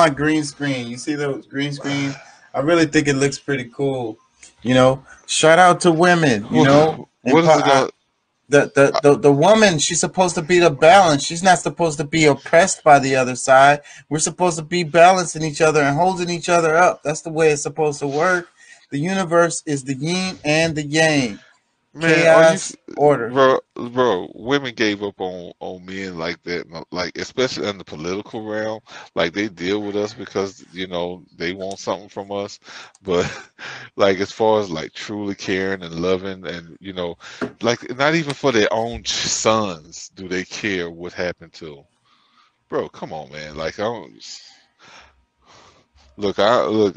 my green screen. You see those green screen? I really think it looks pretty cool. You know, shout out to women. You know, what is Empo- it? I- the, the, the, the woman, she's supposed to be the balance. She's not supposed to be oppressed by the other side. We're supposed to be balancing each other and holding each other up. That's the way it's supposed to work. The universe is the yin and the yang. Man, are you Chaos, order. bro, bro, women gave up on on men like that, like especially in the political realm. Like they deal with us because you know they want something from us, but like as far as like truly caring and loving, and you know, like not even for their own sons do they care what happened to 'em. Bro, come on, man. Like I don't look. I look.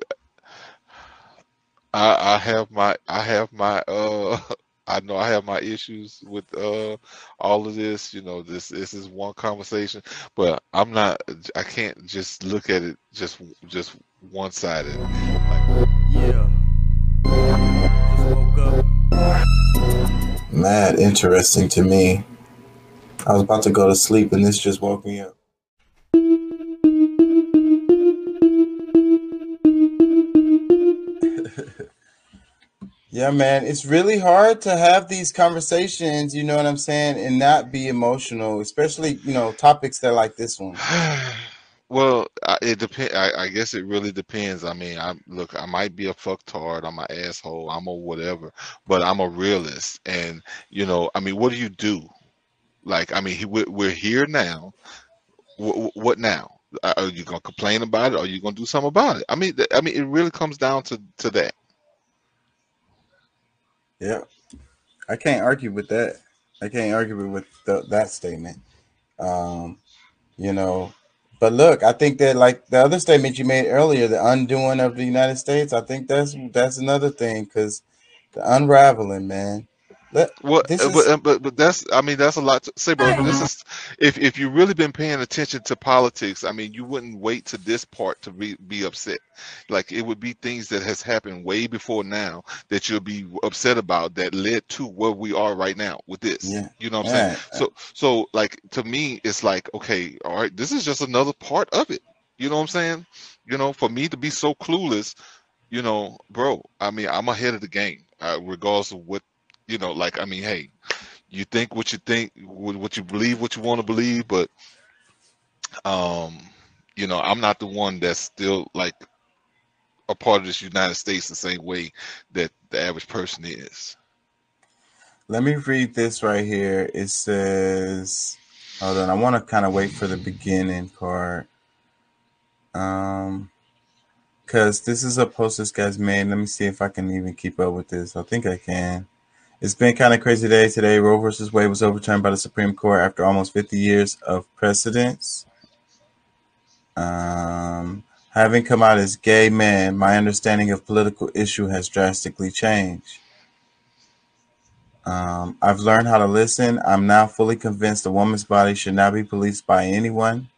I I have my I have my uh I know I have my issues with uh all of this, you know, this this is one conversation, but I'm not I can't just look at it just just one-sided. Like, Yeah. Mad interesting to me. I was about to go to sleep and this just woke me up. Yeah, man, it's really hard to have these conversations, you know what I'm saying, and not be emotional, especially, you know, topics that like this one. well, I, it depend. I, I guess it really depends. I mean, I look, I might be a fucktard, I'm an asshole, I'm a whatever, but I'm a realist, and you know, I mean, what do you do? Like, I mean, we're, we're here now. What, what now? Are you gonna complain about it? Or are you gonna do something about it? I mean, I mean, it really comes down to to that. Yeah, I can't argue with that. I can't argue with the, that statement. Um, you know, but look, I think that like the other statement you made earlier, the undoing of the United States, I think that's that's another thing because the unraveling, man. Let, Well, this uh, is but uh, but but that's I mean that's a lot to say, bro. This is if if you really been paying attention to politics, I mean you wouldn't wait to this part to be be upset. Like it would be things that has happened way before now that you'll be upset about that led to where we are right now with this. yeah, You know what I'm saying? So so like to me it's like okay, all right, this is just another part of it. You know what I'm saying? You know, for me to be so clueless, you know, bro, I mean I'm ahead of the game, uh, regardless of what you know, like I mean, hey, you think what you think, what you believe, what you want to believe, but um, you know, I'm not the one that's still like a part of this United States the same way that the average person is. Let me read this right here. It says, hold on, I want to kind of wait for the beginning part. Um, because this is a post this guy's made. Let me see if I can even keep up with this. I think I can. It's been kind of crazy day today. Roe versus Wade was overturned by the Supreme Court after almost 50 years of precedence. Um, having come out as gay man, my understanding of political issue has drastically changed. Um, I've learned how to listen. I'm now fully convinced a woman's body should not be policed by anyone.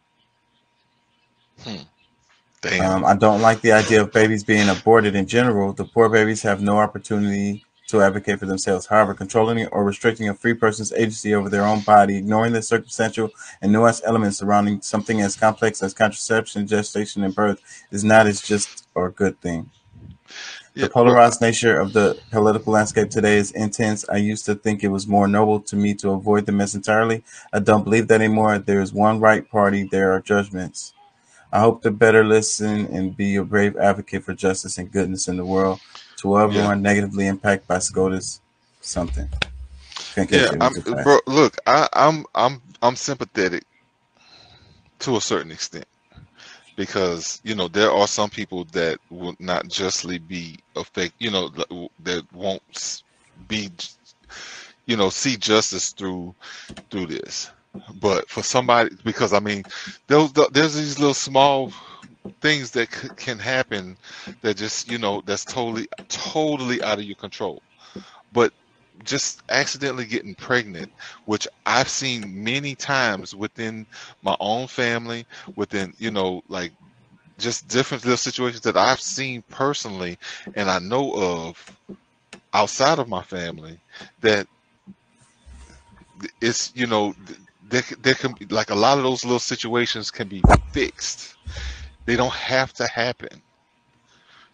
Hmm. Um, I don't like the idea of babies being aborted in general. The poor babies have no opportunity to advocate for themselves. However, controlling or restricting a free person's agency over their own body, ignoring the circumstantial and nuanced elements surrounding something as complex as contraception, gestation, and birth is not as just or good thing. The polarized nature of the political landscape today is intense. I used to think it was more noble to me to avoid the mess entirely. I don't believe that anymore. There is one right party, there are judgments. I hope to better listen and be a brave advocate for justice and goodness in the world to yeah, everyone negatively impacted by SCOTUS something. Yeah. I'm bro. Look, I, I'm I'm I'm sympathetic to a certain extent. because you know there are some people that will not justly be affected you know that won't be you know see justice through through this but for somebody because i mean those there's these little small things that c- can happen that just you know that's totally totally out of your control. But just accidentally getting pregnant which i've seen many times within my own family within you know like just different little situations that I've seen personally and I know of outside of my family that it's you know there, there can be like a lot of those little situations can be fixed They don't have to happen.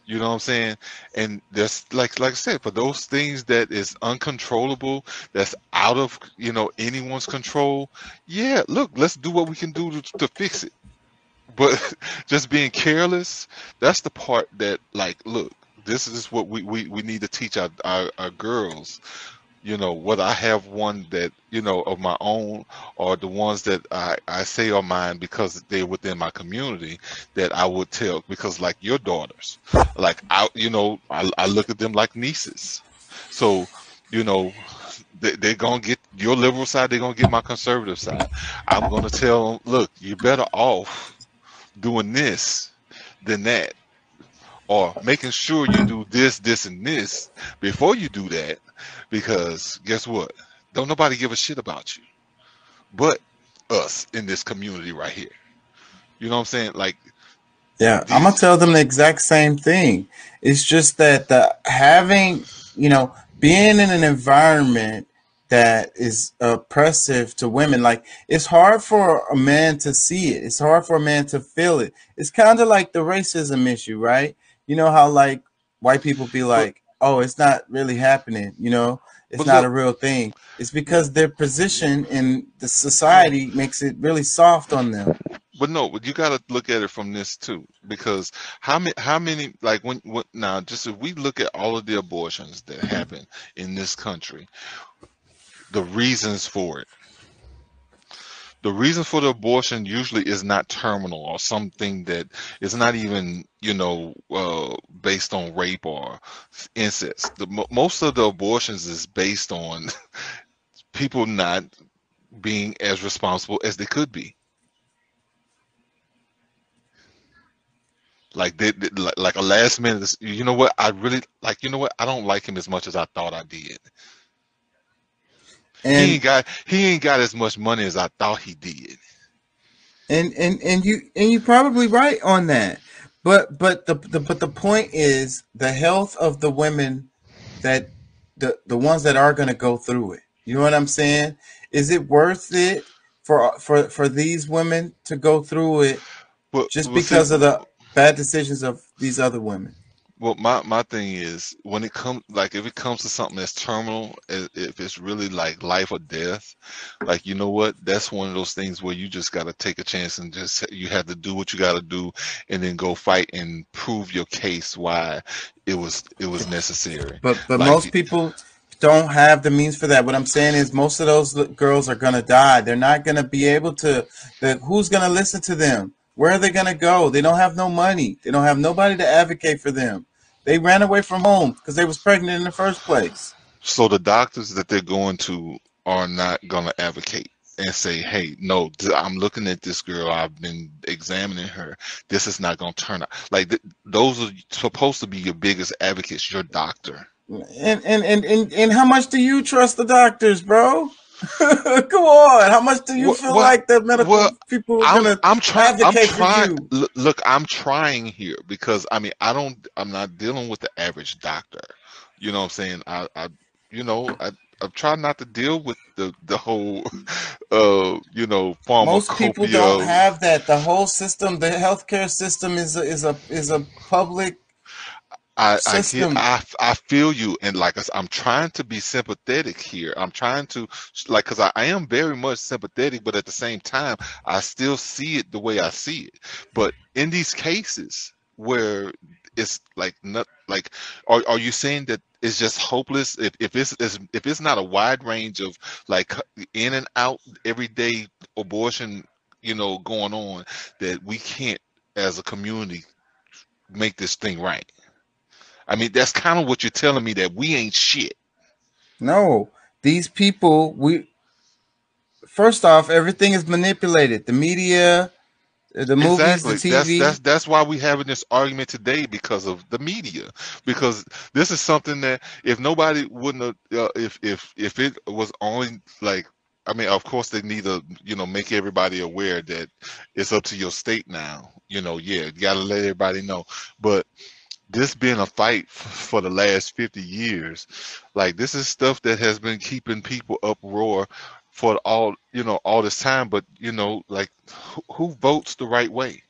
You know what I'm saying? And there's like like I said, for those things that is uncontrollable, that's out of you know anyone's control. Yeah, look, let's do what we can do to, to fix it. But just being careless, that's the part that like, look, this is what we, we, we need to teach our, our, our girls you know whether i have one that you know of my own or the ones that i i say are mine because they're within my community that i would tell. Because like your daughters like i you know i, I look at them like nieces. So you know they, they're gonna get your liberal side they're gonna get my conservative side. I'm gonna tell them look you're better off doing this than that or making sure you do this this and this before you do that because guess what? Don't nobody give a shit about you, but us in this community right here. You know what I'm saying? Like, yeah, I'm gonna tell them the exact same thing. It's just that the having, you know, being in an environment that is oppressive to women, like it's hard for a man to see it. It's hard for a man to feel it. It's kind of like the racism issue, right? You know how like white people be like, oh, it's not really happening. You know, it's not a real thing. It's because their position in the society makes it really soft on them. but no, but you got to look at it from this too, because how many, how many, like when, when now, just if we look at all of the abortions that happen in this country, the reasons for it the reason for the abortion usually is not terminal or something that is not even you know uh, based on rape or incest. The, most of the abortions is based on people not being as responsible as they could be. Like they, they- like, like a last minute you know what? I really like you know what? I don't like him as much as i thought i did he ain't got he ain't got as much money as i thought he did and and and you and you're probably right on that. But but the, the but the point is the health of the women that the the ones that are going to go through it. You know what I'm saying? Is it worth it for for for these women to go through it just but see because of the bad decisions of these other women? Well, my my thing is when it comes like if it comes to something that's terminal, if it's really like life or death, like you know what, that's one of those things where you just got to take a chance and just you have to do what you got to do, and then go fight and prove your case why it was it was necessary. But but Like most people don't have the means for that. What I'm saying is most of those girls are gonna die. They're not gonna be able to. The, who's gonna listen to them? Where are they gonna go? They don't have no money. They don't have nobody to advocate for them. They ran away from home because they was pregnant in the first place. so the doctors that they're going to are not gonna advocate and say, "Hey, no, I'm looking at this girl. I've been examining her. This is not gonna turn out like th- those are supposed to be your biggest advocates. Your doctor." And and and and, and how much do you trust the doctors, bro? Come on. How much do you Well, feel well, like the medical well, people are I'm gonna I'm trying I'm advocate for trying you? look, look I'm trying here because I mean I don't I'm not dealing with the average doctor. You know what I'm saying? I I you know I I'm trying not to deal with the the whole uh you know Most people don't have that. The whole system, the healthcare system is a, is a is a public I I. I I feel you and like I, am trying to be sympathetic here. I'm trying to like because I, I am very much sympathetic, but at the same time I still see it the way I see it. But in these cases where it's like not like are are you saying that it's just hopeless if if it's it's- if it's not a wide range of like in and out everyday abortion you know going on that we can't as a community make this thing right? I mean, that's kind of what you're telling me that we ain't shit. No, these people. We first off, everything is manipulated. The media, the movies, the Exactly. That's TV. that's that's why we having this argument today because of the media. Because this is something that if nobody wouldn't have, uh, if if if it was only like, I mean, of course they need to, you know, make everybody aware that it's up to your state now. You know, yeah, you got to let everybody know. But this being a fight for the last 50 years like this is stuff that has been keeping people uproar for all you know all this time but you know like who, who votes the right way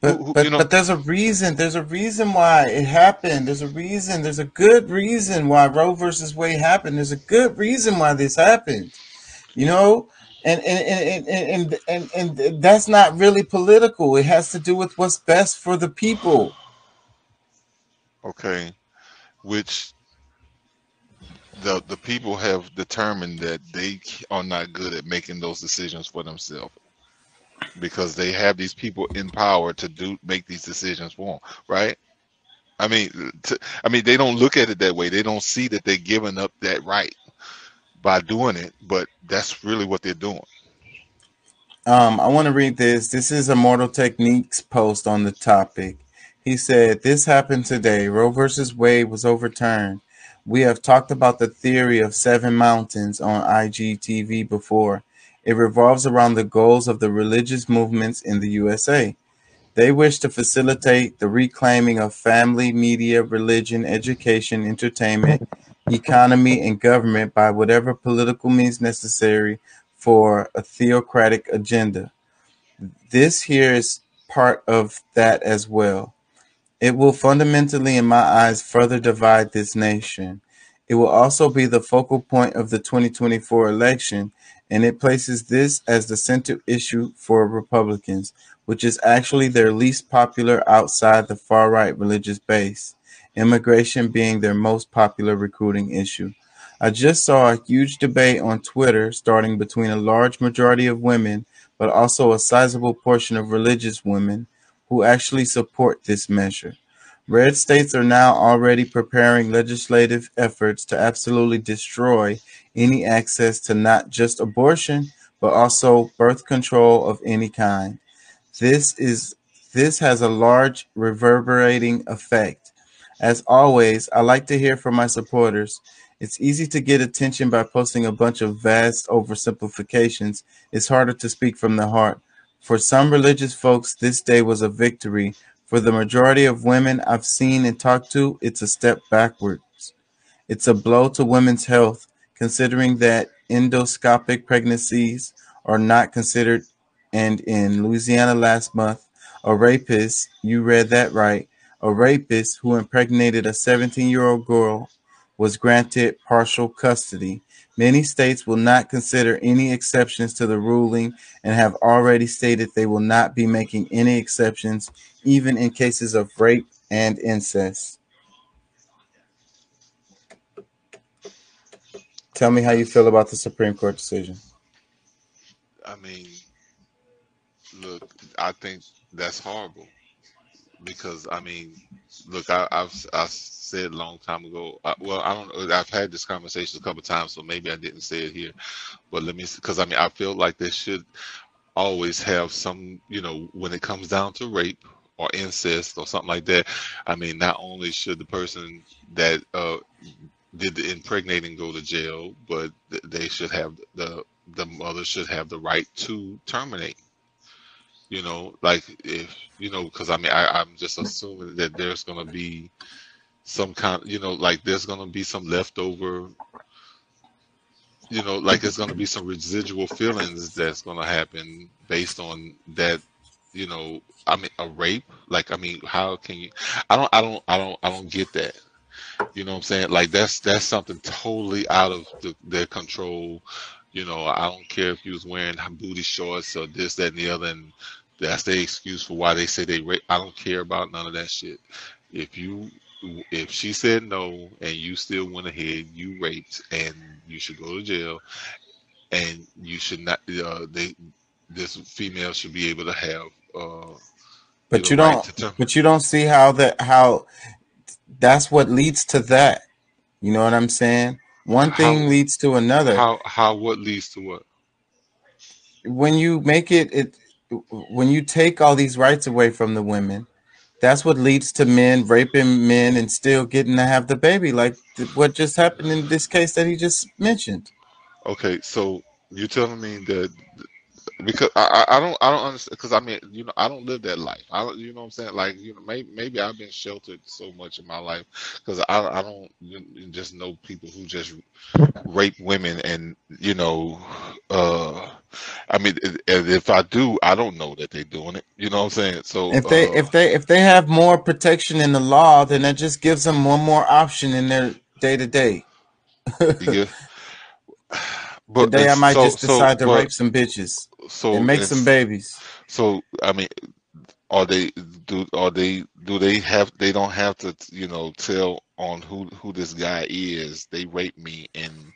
But who you but know? but there's a reason. There's a reason why it happened. There's a reason. There's a good reason why Roe versus Wade happened. There's a good reason why this happened. You know, and and and and and, and, and that's not really political. It has to do with what's best for the people. Okay, which the the people have determined that they are not good at making those decisions for themselves because they have these people in power to do make these decisions for them, right? I mean, to, I mean, they don't look at it that way. They don't see that they're giving up that right by doing it, but that's really what they're doing. Um, I want to read this. This is Immortal Techniques post on the topic. He said, This happened today. Roe versus Wade was overturned. We have talked about the theory of seven mountains on IGTV before. It revolves around the goals of the religious movements in the USA. They wish to facilitate the reclaiming of family, media, religion, education, entertainment, economy, and government by whatever political means necessary for a theocratic agenda. This here is part of that as well. It will fundamentally, in my eyes, further divide this nation. It will also be the focal point of the 2024 election, and it places this as the center issue for Republicans, which is actually their least popular outside the far right religious base, immigration being their most popular recruiting issue. I just saw a huge debate on Twitter starting between a large majority of women, but also a sizable portion of religious women who actually support this measure. Red states are now already preparing legislative efforts to absolutely destroy any access to not just abortion, but also birth control of any kind. This is this has a large reverberating effect. As always, I like to hear from my supporters. It's easy to get attention by posting a bunch of vast oversimplifications. It's harder to speak from the heart. For some religious folks, this day was a victory. For the majority of women I've seen and talked to, it's a step backwards. It's a blow to women's health, considering that endoscopic pregnancies are not considered. And in Louisiana last month, a rapist, you read that right, a rapist who impregnated a 17 year old girl was granted partial custody. Many states will not consider any exceptions to the ruling and have already stated they will not be making any exceptions, even in cases of rape and incest. Tell me how you feel about the Supreme Court decision. I mean, look, I think that's horrible because I mean, look, I, I've I've said a long time ago. I, well, I don't. I've had this conversation a couple times, so maybe I didn't say it here. But let me, because I mean, I feel like they should always have some, you know, when it comes down to rape or incest or something like that. I mean, not only should the person that uh, did the impregnating go to jail, but they should have the the mother should have the right to terminate. You know, like if you know, because I mean, I, I'm just assuming that there's gonna be some kind, you know, like there's gonna be some leftover, you know, like there's gonna be some residual feelings that's gonna happen based on that, you know, I mean, a rape. Like, I mean, how can you? I don't, I don't, I don't, I don't get that. You know what I'm saying? Like that's that's something totally out of the, their control. You know, I don't care if you was wearing booty shorts or this, that, and the other, and that's the excuse for why they say they rape. I don't care about none of that shit. If you if she said no and you still went ahead, you raped and you should go to jail and you should not uh they this female should be able to have uh you But know you right don't but you don't see how that how that's what leads to that. You know what I'm saying? One how thing leads to another. how how what leads to what? When you make it it when you take all these rights away from the women, that's what leads to men raping men and still getting to have the baby like th- what just happened in this case that he just mentioned. Okay, so you're telling me that because I, I I don't I don't understand because I mean you know I don't live that life I don't- you know what I'm saying like you know maybe maybe I've been sheltered so much in my life because I I don't you know, just know people who just rape women and you know uh I mean, and if I do, I don't know that they're doing it. You know what I'm saying? So If they uh, if they if they have more protection in the law, then that just gives them one more option in their day to day. get, but Today I it's might so just so decide to but rape some bitches so make some babies. so I mean, are they do are they do they have they don't have to you know tell on who who this guy is? They rape me and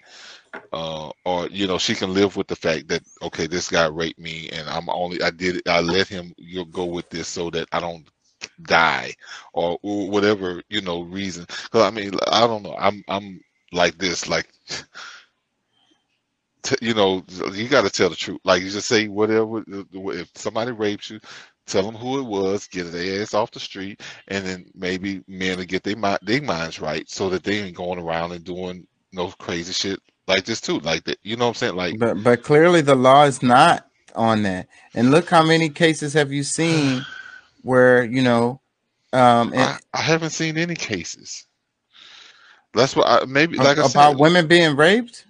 uh or you know she can live with the fact that okay this guy raped me and I'm only I did it I let him you go with this so that I don't die or, or whatever you know reason because I mean I don't know I'm I'm like this like t- you know you got to tell the truth like you just say whatever uh, if somebody rapes you tell them who it was get their ass off the street and then maybe men will get their mind their minds right so that they ain't going around and doing no crazy shit like this too like that you know what I'm saying like But but clearly the law is not on that. And look how many cases have you seen where, you know, um and I, I haven't seen any cases that's what I maybe like I about said women being raped?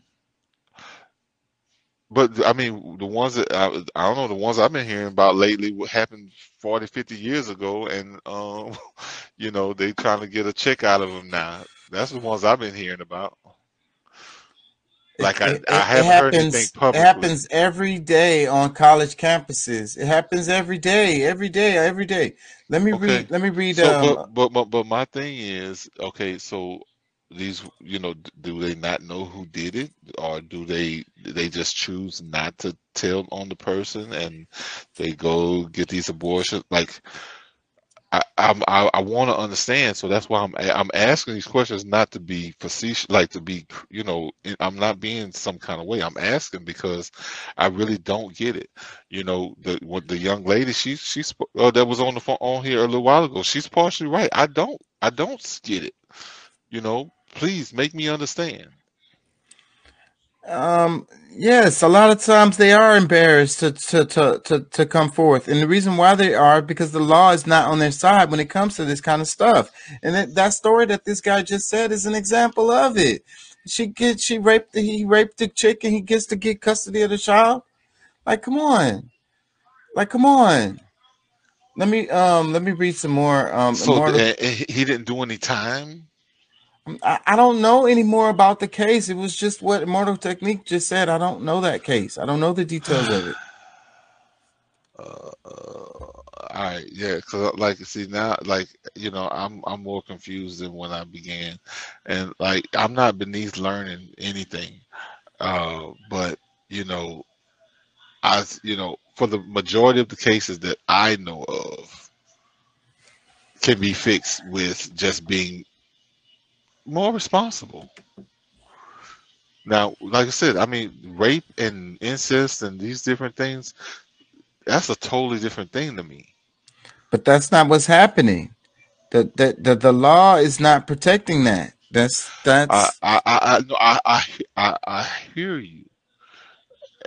But I mean, the ones that I, I don't know, the ones I've been hearing about lately, what happened 40, 50 years ago, and um, you know, they trying to get a check out of them now. That's the ones I've been hearing about. Like I, it, I it, it haven't heard anything happens it happens every day on college campuses. It happens every day, every day, every day. Let me Okay, read let me read so um but but but but my thing is, okay, so these, you know, do they not know who did it, or do they they just choose not to tell on the person and they go get these abortions? Like I I'm, I I want to understand, so that's why I'm I'm asking these questions not to be facetious, like to be, you know, I'm not being some kind of way. I'm asking because I really don't get it. You know, the what the young lady she she's uh, that was on the phone on here a little while ago. She's partially right. I don't I don't get it. You know, please make me understand. Um, yes, a lot of times they are embarrassed to, to, to, to, to come forth. And the reason why they are because the law is not on their side when it comes to this kind of stuff. And that, that story that this guy just said is an example of it. She gets she raped he raped the chick and he gets to get custody of the child. Like, come on. Like, come on. Let me um let me read some more um So th- and he he didn't do any time. I, don't know any more about the case. It was just what Immortal Technique just said. I don't know that case. I don't know the details of it. Uh, uh, all right, yeah, because like see now, like you know, I'm I'm more confused than when I began, and like I'm not beneath learning anything, uh, but you know, I you know, for the majority of the cases that I know of, can be fixed with just being more responsible. Now, like I said, I mean, rape and incest and these different things, that's a totally different thing to me. But that's not what's happening. The the the, the law is not protecting that. That's that's I I I no, I I I I hear you,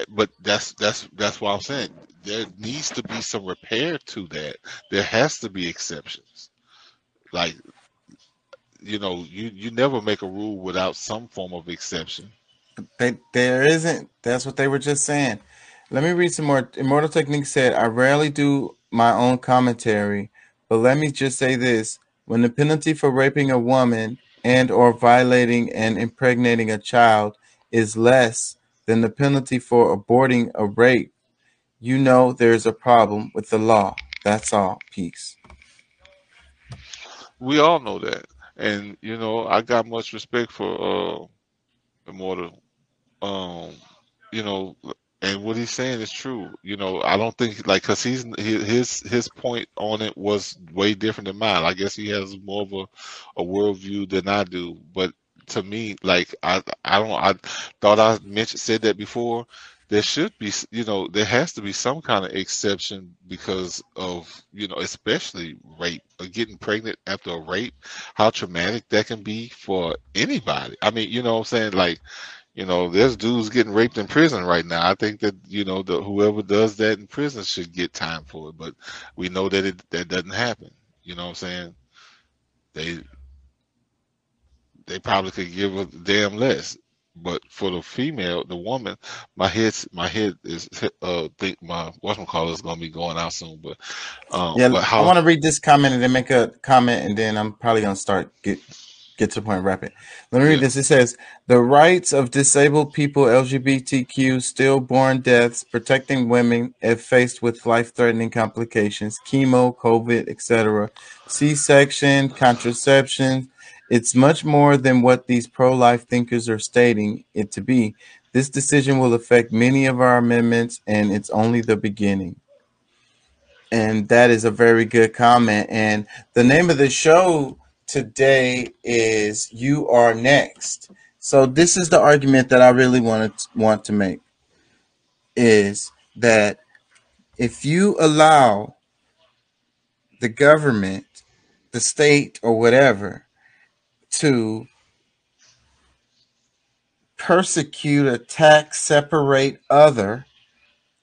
but that's that's that's what I'm saying. There needs to be some repair to that. There has to be exceptions. Like, you know, you you never make a rule without some form of exception. they, there isn't. That's what they were just saying. Let me read some more. Immortal Technique said, "I rarely do my own commentary, but let me just say this: when the penalty for raping a woman and or violating and impregnating a child is less than the penalty for aborting a rape, you know there's a problem with the law. That's all. Peace." We all know that, and you know, I got much respect for uh Immortal. Um, you know, and what he's saying is true. You know, I don't think like because he's his his point on it was way different than mine. I guess he has more of a a worldview than I do. But to me, like I I don't I thought I mentioned said that before. There should be, you know, there has to be some kind of exception because of, you know, especially rape or getting pregnant after a rape, how traumatic that can be for anybody. I mean, you know what I'm saying? Like, you know, there's dudes getting raped in prison right now. I think that, you know, the whoever does that in prison should get time for it, but we know that it that doesn't happen. You know what I'm saying? They they probably could give a damn less. But for the female, the woman, my head, my head is uh, think my whatchamacallit is gonna be going out soon. But um, Yeah, but I want to read this comment and then make a comment, and then I'm probably gonna start get get to the point rapid. Let me read Yeah. this. It says the rights of disabled people, LGBTQ, stillborn deaths, protecting women if faced with life-threatening complications, chemo, COVID, etc., C-section, contraception. It's much more than what these pro-life thinkers are stating it to be. This decision will affect many of our amendments, and it's only the beginning. And that is a very good comment. And the name of the show today is "You Are Next." So this is the argument that I really want to want to make is that if you allow the government, the state, or whatever to persecute, attack, separate other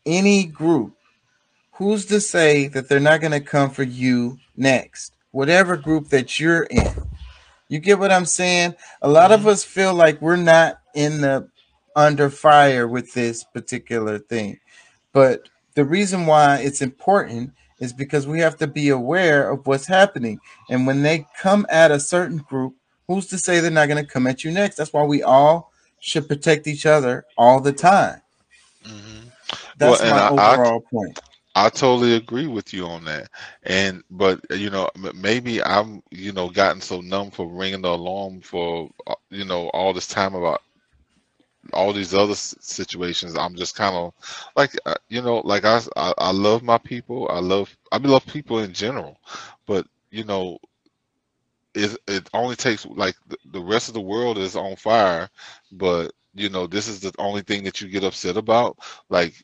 any group, who's to say that they're not going to come for you next? Whatever group that you're in. You get what I'm saying? A lot of hmm us feel like we're not in the under fire with this particular thing. But the reason why it's important is because we have to be aware of what's happening. And when they come at a certain group, who's to say they're not going to come at you next? That's why we all should protect each other all the time. hmm That's and my I, I overall point. I totally agree with you on that. And but you know maybe I'm you know gotten so numb for ringing the alarm for uh, you know all this time about all these other situations. I'm just kind of like uh, you know like I I love my people. I love I love people in general, but you know it it only takes like the, the rest of the world is on fire, but you know this is the only thing that you get upset about. Like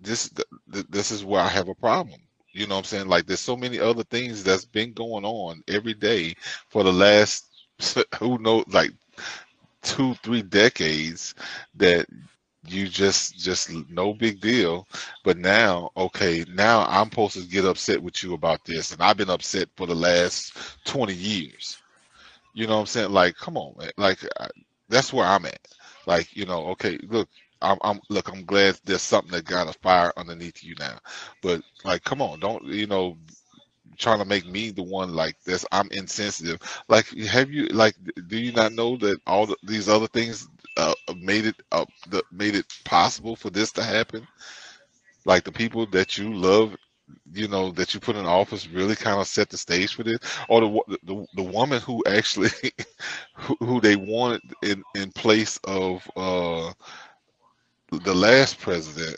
this th- th- this is where I have a problem. You know what I'm saying? Like there's so many other things that's been going on every day for the last who knows like two three decades that you just just no big deal. But now okay now i'm supposed to get upset with you about this and i've been upset for the last 20 years. You know what i'm saying? Like come on man. like I, that's where i'm at. Like you know okay look I'm, I'm look i'm glad there's something that got a fire underneath you now. But like come on don't you know trying to make me the one like this i'm insensitive. Like have you like do you not know that all the, these other things uh, made it uh, the, made it possible for this to happen? Like the people that you love you know that you put in office really kind of set the stage for this? Or the the, the woman who actually who, who they wanted in in place of uh the last president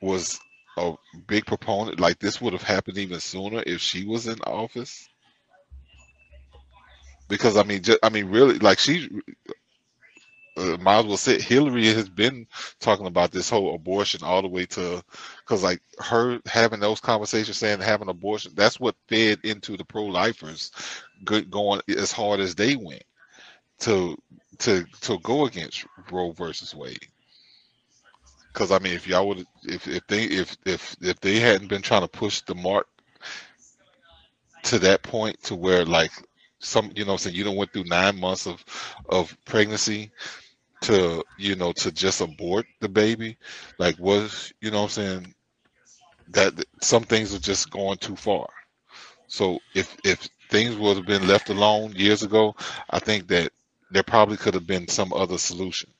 was a big proponent like this would have happened even sooner if she was in office? Because i mean just, i mean really like she uh, might as well say Hillary has been talking about this whole abortion all the way to because like her having those conversations saying having abortion that's what fed into the pro-lifers go- going as hard as they went to to to go against Roe versus Wade. Because I mean if y'all would if if they if if if they hadn't been trying to push the mark to that point to where like some you know I'm saying you don't went through nine months of of pregnancy to you know to just abort the baby? Like was you know what i'm saying that some things are just going too far. So if if things would have been left alone years ago i think that there probably could have been some other solution.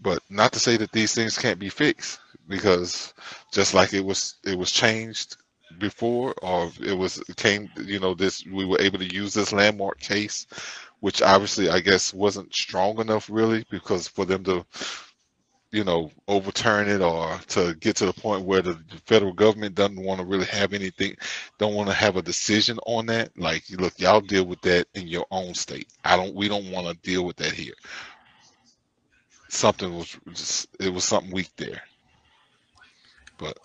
But not to say that these things can't be fixed because just like it was it was changed before or it was came you know this we were able to use this landmark case which obviously i guess wasn't strong enough really because for them to you know overturn it or to get to the point where the federal government doesn't want to really have anything don't want to have a decision on that like look y'all deal with that in your own state. I don't we don't want to deal with that here. Something was just it was something weak there. But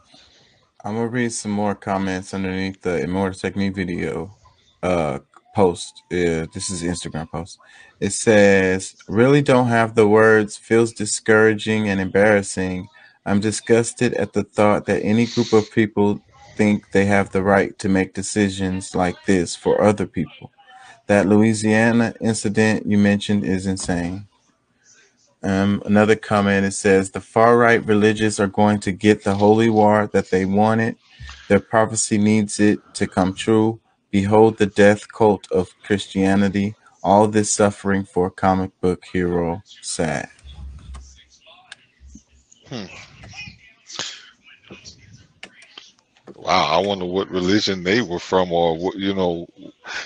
I'm gonna read some more comments underneath the Immortal Technique video. Uh post. Uh, this is Instagram post. It says, "Really don't have the words. Feels discouraging and embarrassing. I'm disgusted at the thought that any group of people think they have the right to make decisions like this for other people. That Louisiana incident you mentioned is insane." Um, another comment it says the far right religious are going to get the holy war that they wanted. Their prophecy needs it to come true. Behold the death cult of Christianity. All this suffering for a comic book hero. Sad. Hmm. Wow, I wonder what religion they were from, or what you know,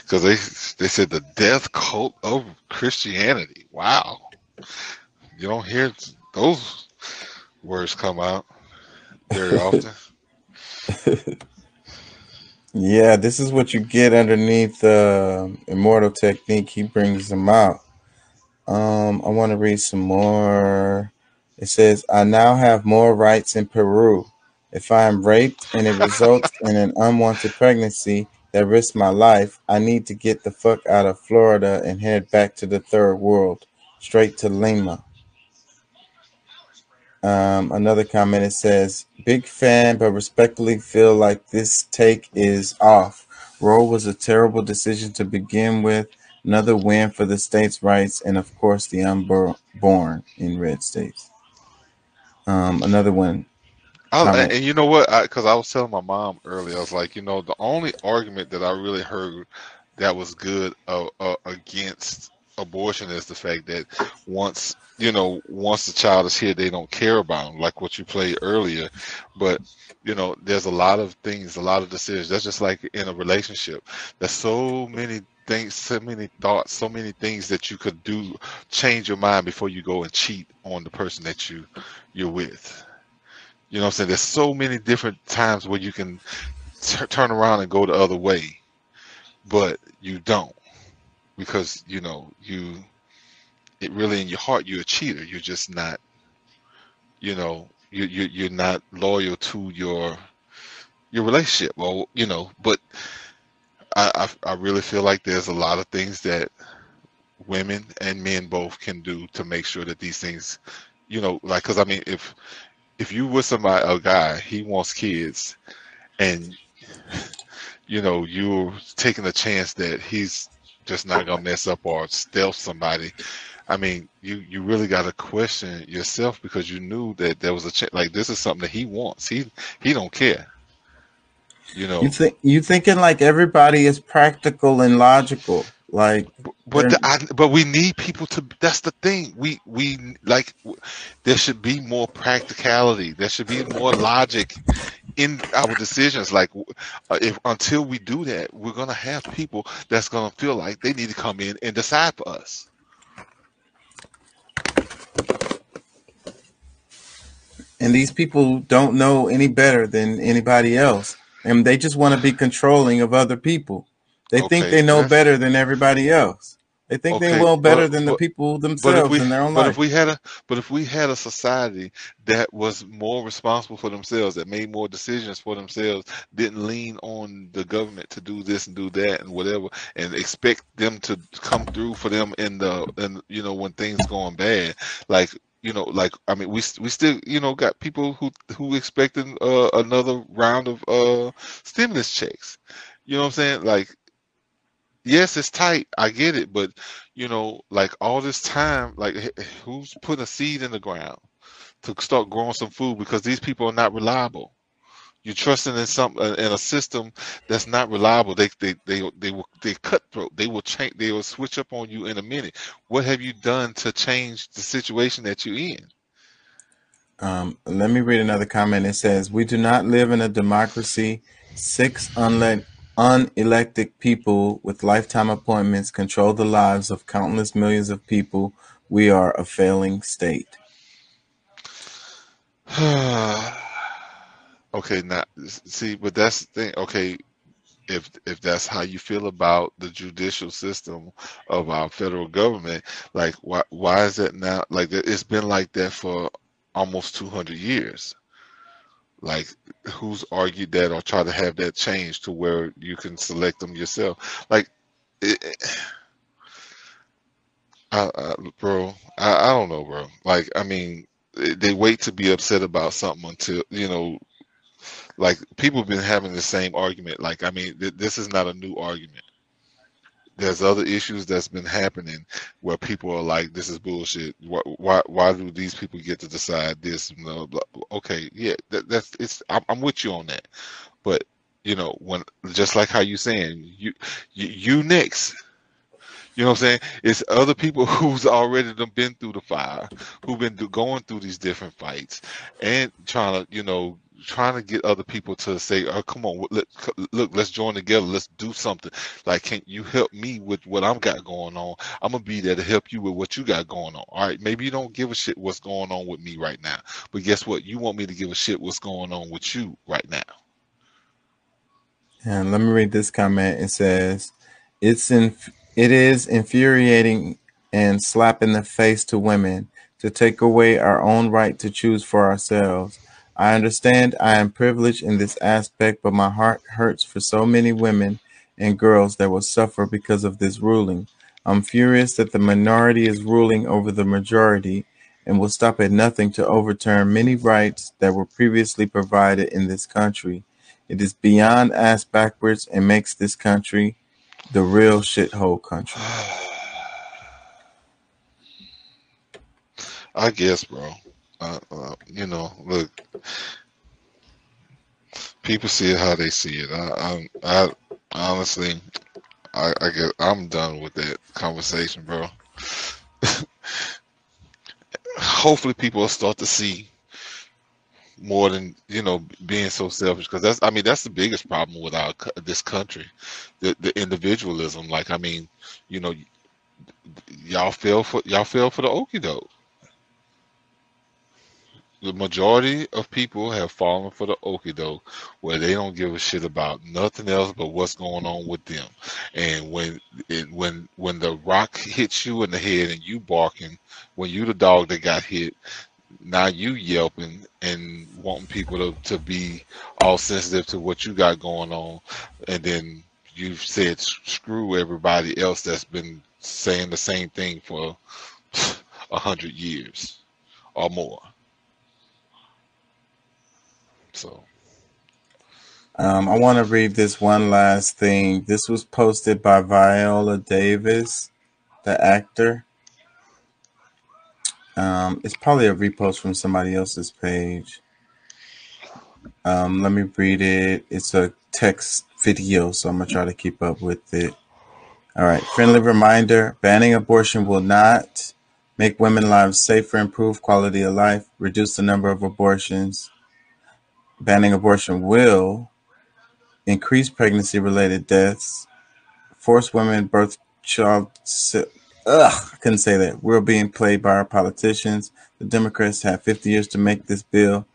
because they they said the death cult of Christianity. Wow, you don't hear those words come out very often. Yeah, this is what you get underneath uh, Immortal Technique. He brings them out. Um, I want to read some more. It says, I now have more rights in Peru. If I am raped and it results in an unwanted pregnancy that risks my life, I need to get the fuck out of Florida and head back to the third world, straight to Lima. Um, another comment it says, Big fan, but respectfully feel like this take is off. Roe was a terrible decision to begin with. Another win for the states' rights and, of course, the unborn in red states. Um, another one. I, and, and you know what? Because I, was telling my mom earlier, I was like, you know, the only argument that I really heard that was good uh, uh, against abortion is the fact that once you know once the child is here they don't care about them like what you played earlier. But you know there's a lot of things a lot of decisions. That's just like in a relationship. There's so many things so many thoughts so many things that you could do change your mind before you go and cheat on the person that you you're with. You know what i'm saying? There's so many different times where you can t- turn around and go the other way but you don't because you know you it really in your heart you're a cheater. You're just not you know you, you you're not loyal to your your relationship. Or you know but I, I i really feel like there's a lot of things that women and men both can do to make sure that these things you know like because i mean if if you with somebody a guy he wants kids and you know you're taking a chance that he's just not gonna mess up or stealth somebody. I mean you you really got to question yourself because you knew that there was a ch- like this is something that he wants. He he don't care. You know? You think you thinking like everybody is practical and logical. Like but the, I, but we need people to that's the thing. We we like w- there should be more practicality. There should be more logic in our decisions like uh, if until we do that we're gonna have people that's gonna feel like they need to come in and decide for us. And these people don't know any better than anybody else. And they just want to be controlling of other people. They think they know better than everybody else they think they okay know better but than the but people But if themselves we in their own but if we had a but if we had a society that was more responsible for themselves, that made more decisions for themselves, didn't lean on the government to do this and do that and whatever, and expect them to come through for them in the and you know when things going bad, like you know like I mean we we still you know got people who who expecting uh, another round of uh stimulus checks. You know what I'm saying? Like yes, it's tight. I get it, but you know, like all this time, like who's putting a seed in the ground to start growing some food because these people are not reliable. You're trusting in some uh, in a system that's not reliable. They they they they will they cutthroat. They will change. They will switch up on you in a minute. What have you done to change the situation that you're in? um, let me read another comment it says we do not live in a democracy six unle- unelected people with lifetime appointments control the lives of countless millions of people we are a failing state okay, now see, but that's the thing. Okay, if if that's how you feel about the judicial system of our federal government, like why why is that now? Like it's been like that for almost 200 years. Like who's argued that or tried to have that change to where you can select them yourself? Like, it, I, I, bro, I, I don't know, bro. Like, I mean, they wait to be upset about something until you know like people have been having the same argument like i mean th- this is not a new argument there's other issues that's been happening where people are like, "This is bullshit. Why why, why do these people get to decide this?" Blah, blah. Okay, yeah, that, that's it's. I'm, I'm with you on that, but you know when just like how you saying you you, you next you know what I'm saying? It's other people who's already been through the fire, who've been going through these different fights, and trying to, you know, trying to get other people to say, "Oh, come on, look, look, let's join together, let's do something." Like, can you help me with what I'm got going on? I'm gonna be there to help you with what you got going on. All right, maybe you don't give a shit what's going on with me right now, but guess what? You want me to give a shit what's going on with you right now. And let me read this comment. It says, "It's in it is infuriating and slap in the face to women to take away our own right to choose for ourselves. I understand I am privileged in this aspect, but my heart hurts for so many women and girls that will suffer because of this ruling. I'm furious that the minority is ruling over the majority and will stop at nothing to overturn many rights that were previously provided in this country. It is beyond ass backwards and makes this country the real shithole country. I guess, bro. Uh, uh, you know, look, people see it how they see it. I, I, I honestly, I, I get, I'm done with that conversation, bro. Hopefully, people will start to see more than you know being so selfish because that's i mean that's the biggest problem with our this country the the individualism like i mean you know y'all fell for y'all fell for the okie doke the majority of people have fallen for the okie doke where they don't give a shit about nothing else but what's going on with them. And when it, when when the rock hits you in the head and you barking when you the dog that got hit now you yelping and wanting people to, to be all sensitive to what you got going on. And then you've said screw everybody else that's been saying the same thing for a hundred years or more so Um, I want to read this one last thing. This was posted by Viola Davis, the actor. Um, it's probably a repost from somebody else's page. Um, let me read it. It's a text video, so I'm gonna try to keep up with it. All right. Friendly reminder: banning abortion will not make women's lives safer, improve quality of life, reduce the number of abortions. Banning abortion will increase pregnancy-related deaths, force women birth child. Ugh, I couldn't say that. We're being played by our politicians. The Democrats have 50 years to make this bill.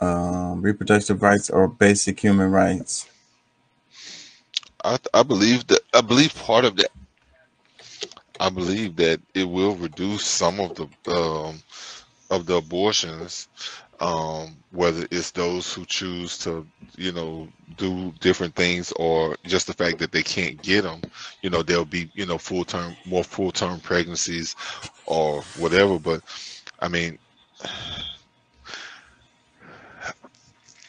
Um, reproductive rights are basic human rights. I, I believe that I believe part of that I believe that it will reduce some of the um, of the abortions, um, whether it's those who choose to, you know, do different things, or just the fact that they can't get them. You know, there'll be, you know, full term, more full term pregnancies, or whatever. But I mean,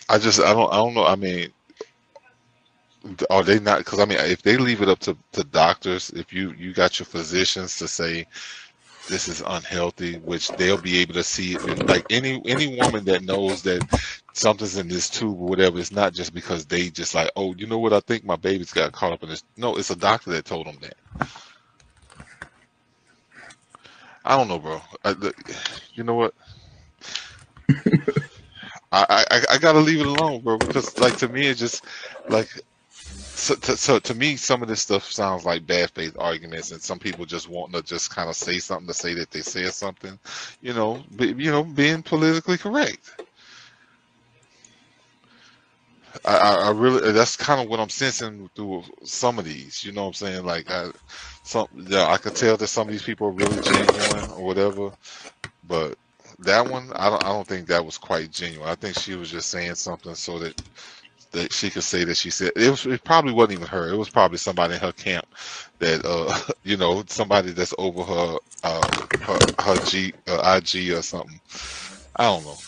I just, I don't, I don't know. I mean, are they not? Because I mean, if they leave it up to, to doctors, if you you got your physicians to say this is unhealthy, which they'll be able to see. And like any any woman that knows that something's in this tube or whatever, it's not just because they just like, oh, you know what? I think my baby's got caught up in this. No, it's a doctor that told them that. I don't know, bro. I, the, you know what? I, I I gotta leave it alone, bro. Because like to me, it just like so to, so to me, some of this stuff sounds like bad faith arguments, and some people just want to just kind of say something to say that they said something, you know, be, you know, being politically correct. I, I I really that's kind of what I'm sensing through some of these. You know what I'm saying? Like I, some yeah, I could tell that some of these people are really genuine or whatever, but that one I don't I don't think that was quite genuine. I think she was just saying something so that that she could say that she said it was it probably wasn't even her. It was probably somebody in her camp that uh you know somebody that's over her uh her, her G uh, IG or something. I don't know,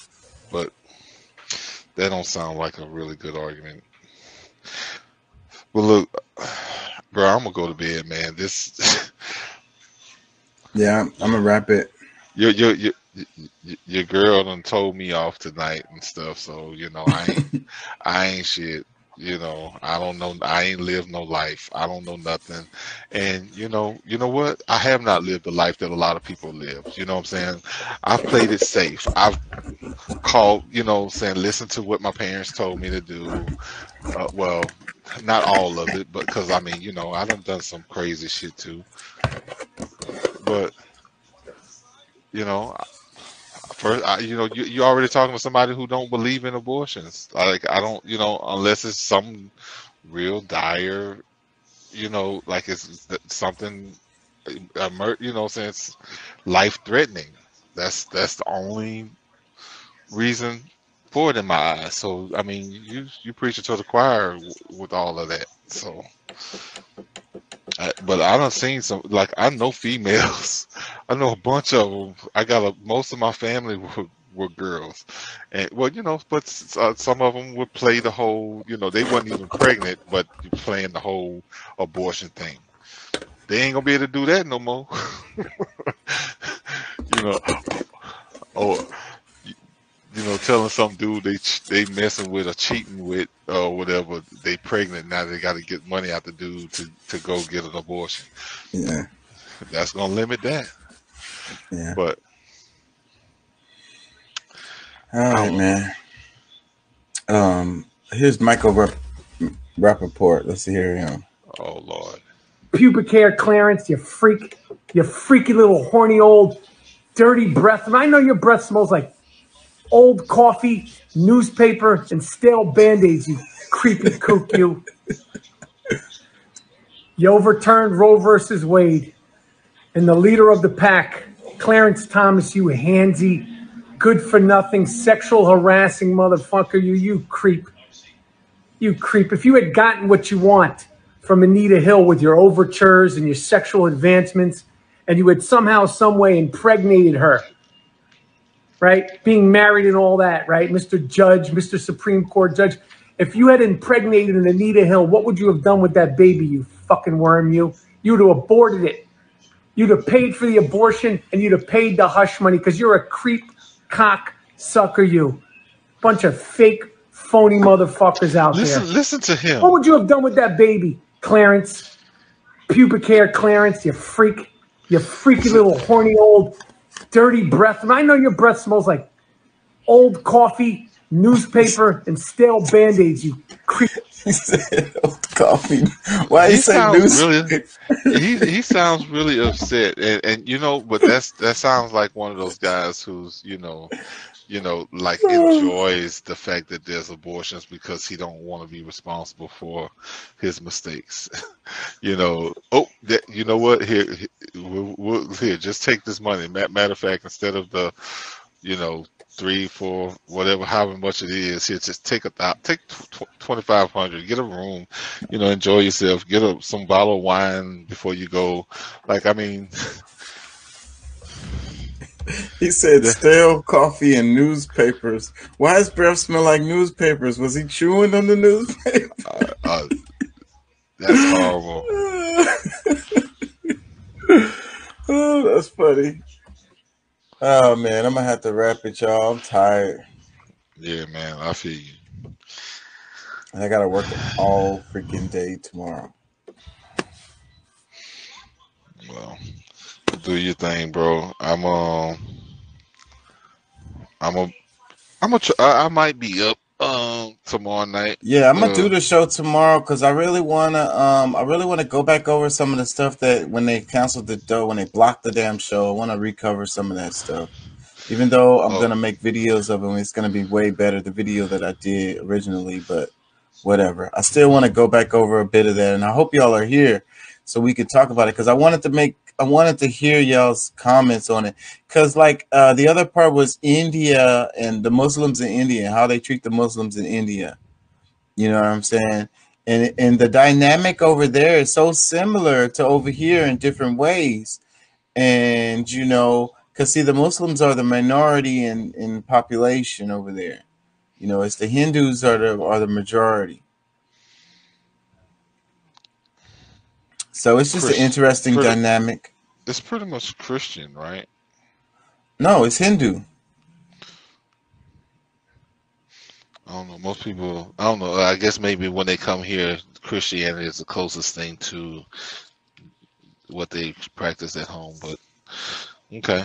but that don't sound like a really good argument. But look, bro, I'm gonna go to bed, man. This Yeah, I'm gonna wrap it. your your your your girl done told me off tonight and stuff. So you know, I ain't I ain't shit. You know, I don't know. I ain't lived no life. I don't know nothing. And you know, you know what? I have not lived the life that a lot of people live. You know what I'm saying? I've played it safe. I've called, you know, saying listen to what my parents told me to do. Uh, well, not all of it, but because I mean, you know, I done done some crazy shit too. But you know, first, I, uh, you know, you you already talking to somebody who don't believe in abortions. Like I don't, you know, unless it's some real dire, you know, like it's something, uh, a you know, since life threatening. That's that's the only reason for it in my eyes. So I mean, you you preaching to the choir with all of that. So, But I don't seen some like I know females. I know a bunch of them. I got a most of my family were, were girls, and well, you know, but uh, some of them would play the whole. You know, they wasn't even pregnant, but playing the whole abortion thing. They ain't gonna be able to do that no more. you know, or you know, telling some dude they they messing with or cheating with or whatever, they pregnant now they got to get money out the dude to to go get an abortion. Yeah, That's gonna limit that. yeah. But all right, I right, don't know. man. Um, here's Michael Rap- Rapaport. Let's hear him. Oh Lord, pubic hair clearance, you freak, you freaky little horny old dirty breath. And I know your breath smells like old coffee, newspaper, and stale band-aids, you creepy kook you. You overturned Roe versus Wade. And the leader of the pack, Clarence Thomas, you handsy, good for nothing, sexual harassing motherfucker, you, you creep. You creep. If you had gotten what you want from Anita Hill with your overtures and your sexual advancements, and you had somehow, some way impregnated her, right? Being married and all that, right? Mr. Judge, Mr. Supreme Court Judge. If you had impregnated an Anita Hill, what would you have done with that baby, you fucking worm, you? You'd have aborted it. You'd have paid for the abortion and you'd have paid the hush money because you're a creep, cock, sucker, you. Bunch of fake, phony motherfuckers out there. listen, to him. What would you have done with that baby, Clarence? Pubic hair, Clarence, you freak. You freaky little horny old dirty breath. And I know your breath smells like old coffee, newspaper, and stale band-aids, you creep. He said old coffee. Why He you say sounds news? really, he he sounds really upset, and and you know, but that's that sounds like one of those guys who's you know, you know, like enjoys the fact that there's abortions because he don't want to be responsible for his mistakes. you know, oh, that, you know what? Here, here, we'll, we'll, here, just take this money. Matter of fact, instead of the, you know, three, four, whatever, however much it is, here, just take a thou- take twenty five hundred, get a room, you know, enjoy yourself, get a, some bottle of wine before you go. Like, I mean, He said stale coffee and newspapers. Why does breath smell like newspapers? Was he chewing on the newspaper? uh, uh, that's horrible. oh, that's funny. Oh man, I'm gonna have to wrap it, y'all. I'm tired. Yeah, man, I feel you. And I gotta work all freaking day tomorrow. Well, do your thing, bro. I'm um, I'm a, I'm a, I, I might be up um tomorrow night. Yeah, I'm gonna do Uh, the show tomorrow because I really wanna um I really wanna go back over some of the stuff that when they canceled the dough when they blocked the damn show. I wanna recover some of that stuff. Even though I'm oh, gonna make videos of it, and it's gonna be way better the video that I did originally, but whatever. I still want to go back over a bit of that, and I hope y'all are here so we could talk about it because I wanted to make I wanted to hear y'all's comments on it because like uh, the other part was India and the Muslims in India how they treat the Muslims in India. You know what I'm saying? And and the dynamic over there is so similar to over here in different ways. And you know, because see, the Muslims are the minority in in population over there. You know, it's the Hindus are the are the majority. So it's just an interesting Pretty, dynamic. it's pretty much Christian, right? No, it's Hindu. I don't know. Most people, I don't know. I guess maybe when they come here, Christianity is the closest thing to what they practice at home. But okay,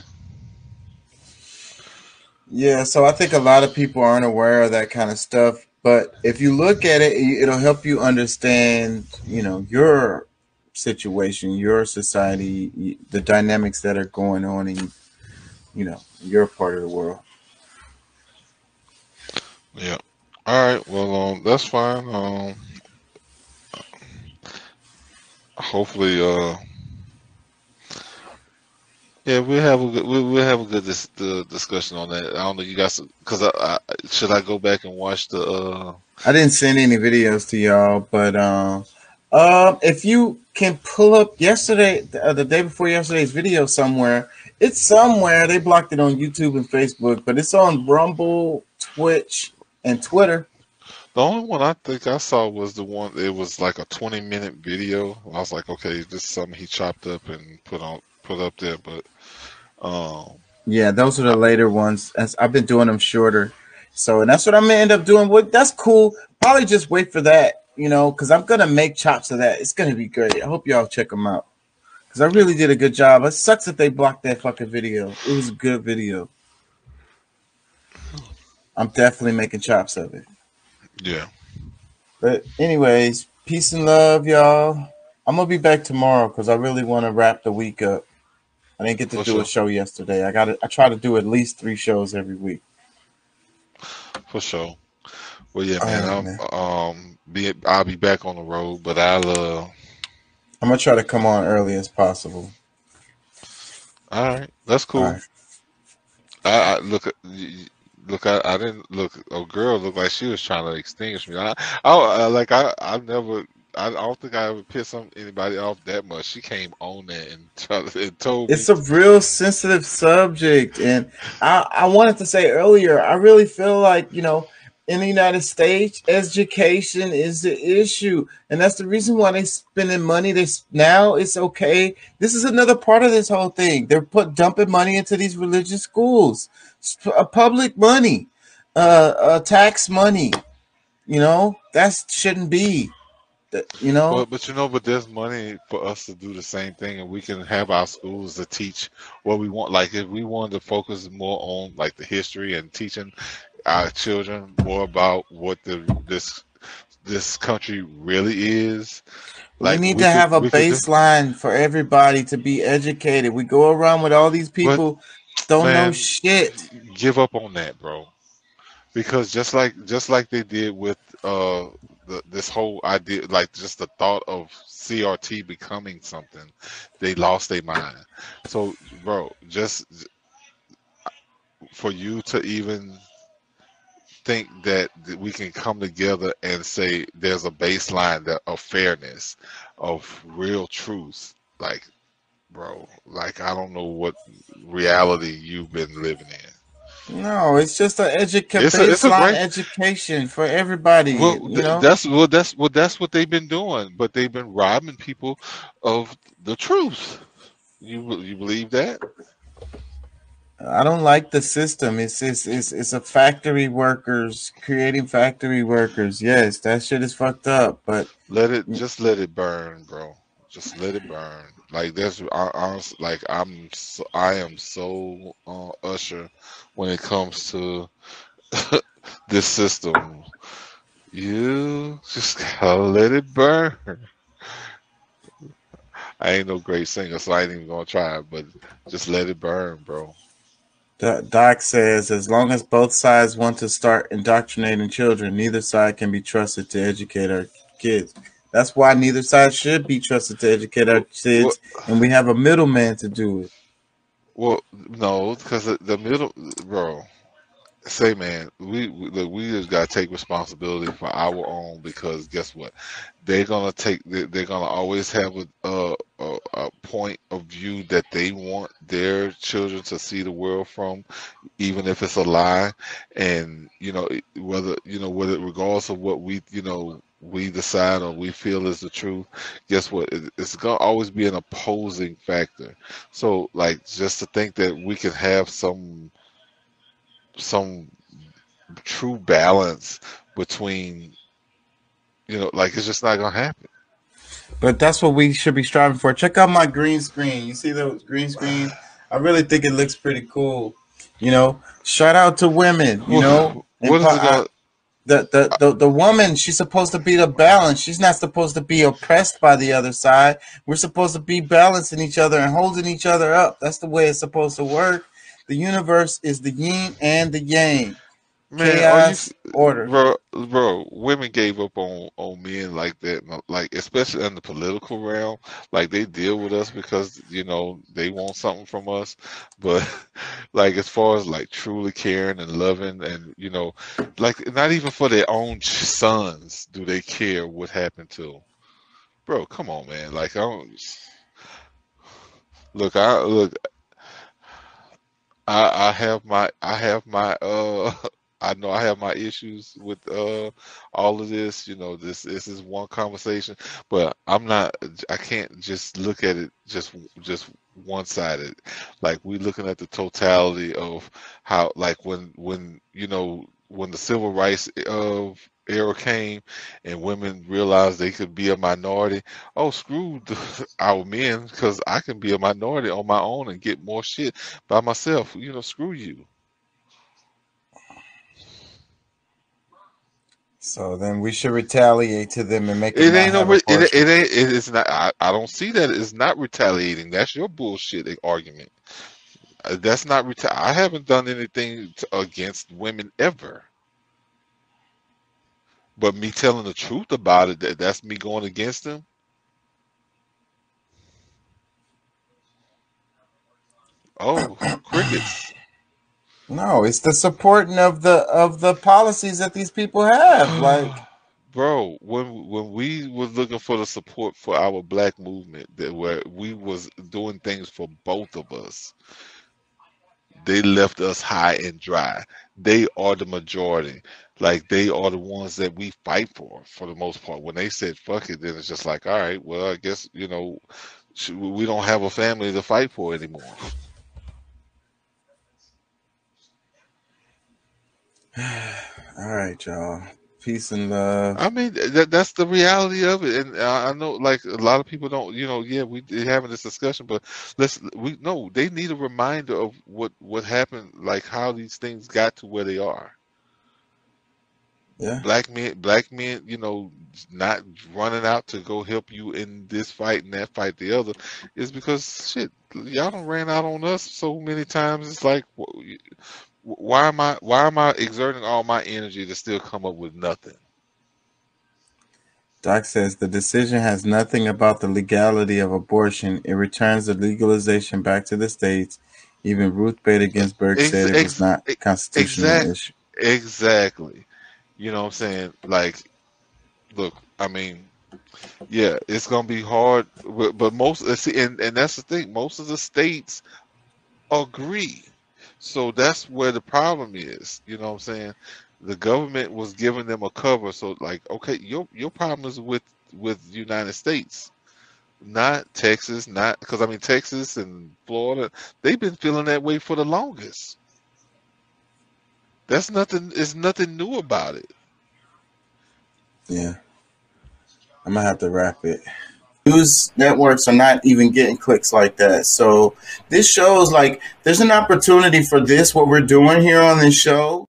Yeah, so I think a lot of people aren't aware of that kind of stuff. But if you look at it, it'll help you understand, you know, your situation, your society, the dynamics that are going on in, you know, your part of the world. yeah. All right. Well, um, that's fine. Um, hopefully, uh, yeah, we'll have a good, we'll have a good dis- the discussion on that. I don't know. You guys, because I, I should I go back and watch the uh I didn't send any videos to y'all, but um, um, if you can pull up yesterday, the, uh, the day before yesterday's video somewhere, it's somewhere. They blocked it on YouTube and Facebook, but it's on Rumble, Twitch, and Twitter. The only one I think I saw was the one. It was like a twenty minute video. I was like, okay, this is something he chopped up and put on put up there. But um, Yeah, those are the later ones. As I've been doing them shorter, so and that's what I'm gonna end up doing. What that's cool. Probably just wait for that, you know, because I'm gonna make chops of that. It's gonna be great. I hope y'all check them out because I really did a good job. It sucks that they blocked that fucking video. It was a good video. I'm definitely making chops of it. yeah, But anyways, peace and love, y'all. I'm gonna be back tomorrow because I really want to wrap the week up. I didn't get to for do a show yesterday. I got I try to do at least three shows every week. for sure. Well, yeah, man. right, man. I'm um be I'll be back on the road, but I'll uh. I'm gonna try to come on early as possible. All right, that's cool. right. I, I look at y- y- look. I, I didn't look. A girl looked like she was trying to extinguish me. I, I, I like I I never. I don't think I ever pissed anybody off that much. She came on there and, tried, and told me It's a real sensitive subject, and I I wanted to say earlier. I really feel like you know. In the United States, education is the issue, and that's the reason why they're spending money. They now it's okay. This is another part of this whole thing. They're put dumping money into these religious schools, uh, public money, uh, uh, tax money. You know that shouldn't be. You know, But but you know, but there's money for us to do the same thing, and we can have our schools to teach what we want. Like if we wanted to focus more on like the history and teaching our children more about what the this this country really is, we need we to could have a we could baseline for everybody to be educated. We go around with all these But people don't know shit. give up on that, bro. Because just like just like they did with uh the, this whole idea, like just the thought of CRT becoming something, they lost their mind. So, bro, just for you to even think that we can come together and say there's a baseline that, of fairness, of real truth, like, bro, like I don't know what reality you've been living in. No, it's just an educa- It's a it's a great education for everybody. well You know, that's well that's well that's what they've been doing, but they've been robbing people of the truth. You you believe that? I don't like the system. It's it's it's, it's a factory workers creating factory workers. Yes, that shit is fucked up. But Let it just let it burn, bro. Just let it burn. Like there's I, honest, like I'm so, I am so uh, Usher when it comes to this system. You just gotta let it burn. I ain't no great singer, so I ain't even gonna try. But just let it burn, bro. Do- Doc says, as long as both sides want to start indoctrinating children, neither side can be trusted to educate our kids. That's why neither side should be trusted to educate our Well, kids, and we have a middleman to do it. well, no, because the, the middle, bro. Say, man, we we, look, we just gotta take responsibility for our own because guess what? They're gonna take. They're, gonna always have a, a a a point of view that they want their children to see the world from, even if it's a lie. And you know whether you know whether regardless of what we you know we decide or we feel is the truth, guess what? It's gonna always be an opposing factor. So like just to think that we can have some some true balance between you know, like it's just not gonna happen. But that's what we should be striving for. Check out my green screen. You see the green screen? I really think it looks pretty cool. You know, shout out to women. You know, what is it the, the, the, the woman, she's supposed to be the balance. She's not supposed to be oppressed by the other side. We're supposed to be balancing each other and holding each other up. That's the way it's supposed to work. The universe is the yin and the yang. Man, Chaos, you, order. bro, bro, women gave up on on men like that, like especially in the political realm. Like they deal with us because you know they want something from us, but like as far as like truly caring and loving, and you know, like not even for their own sons do they care what happened to them. Bro, come on, man. Like I don't look. I look. I I have my I have my uh I know I have my issues with uh all of this. You know, this this is one conversation, but I'm not. I can't just look at it just just one sided. Like we're looking at the totality of how, like when when you know when the civil rights eh, of era came and women realized they could be a minority. Oh, screw the, our men because I can be a minority on my own and get more shit by myself. You know, screw you. So then we should retaliate to them and make It ain't no. Re- it, it ain't. It is not. I, I don't see that. It's not retaliating. That's your bullshit eh, argument. Uh, That's not reta- I haven't done anything to, against women ever. But me telling the truth about it, that that's me going against them. Oh, crickets. No, it's the supporting of the of the policies that these people have. Like, Bro, when when we was looking for the support for our black movement, that where we was doing things for both of us, they left us high and dry. They are the majority. Like they are the ones that we fight for, for the most part. When they said "fuck it," then it's just like, all right, well, I guess you know, we don't have a family to fight for anymore. all right, y'all. Peace and love. I mean, that that's the reality of it, and I I know like a lot of people don't, you know, yeah, we having this discussion, but let's we no, they need a reminder of what what happened, like how these things got to where they are. Yeah. Black men, black men, you know, not running out to go help you in this fight and that fight, the other, is because shit, y'all don't ran out on us so many times. It's like, why am I why am I exerting all my energy to still come up with nothing? Doc says the decision has nothing about the legality of abortion. It returns the legalization back to the states. Even Ruth Bader Ginsburg Ex, said it was not a constitutional exact, issue. exactly. You know what I'm saying? Like, look, I mean, yeah, it's gonna be hard, but, but most see, and and that's the thing. Most of the states agree. So that's where the problem is. You know what I'm saying? The government was giving them a cover. So like, okay, your your problem is with with the United States, not Texas, not because I mean Texas and Florida, they've been feeling that way for the longest. That's nothing. It's nothing new about it. Yeah. I'm gonna have to wrap it. News networks are not even getting clicks like that. So this shows like there's an opportunity for this, what we're doing here on this show.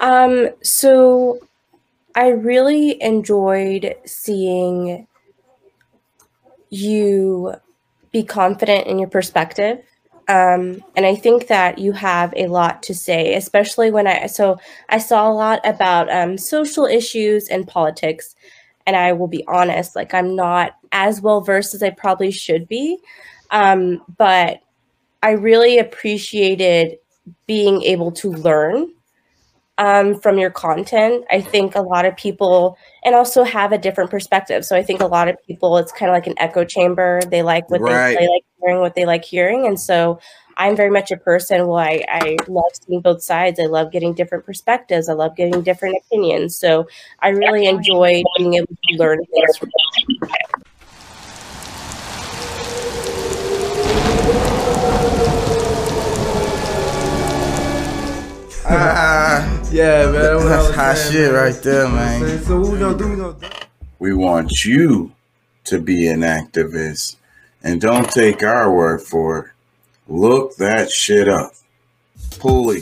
Um, so I really enjoyed seeing you be confident in your perspective. Um, and I think that you have a lot to say, especially when I so I saw a lot about um, social issues and politics. And I will be honest, like I'm not as well versed as I probably should be. Um, but I really appreciated being able to learn um, from your content. I think a lot of people, and also have a different perspective. So I think a lot of people, it's kind of like an echo chamber. They like what Right. they, they like hearing what they like hearing, and so I'm very much a person where I, I love seeing both sides. I love getting different perspectives. I love getting different opinions. So I really enjoy being able to learn things from Ah, Yeah, man. what that's was hot saying, shit man. right there, You know what I'm man. So what we gonna do? We gonna We want you to be an activist. And don't take our word for it. Look that shit up. Pulley.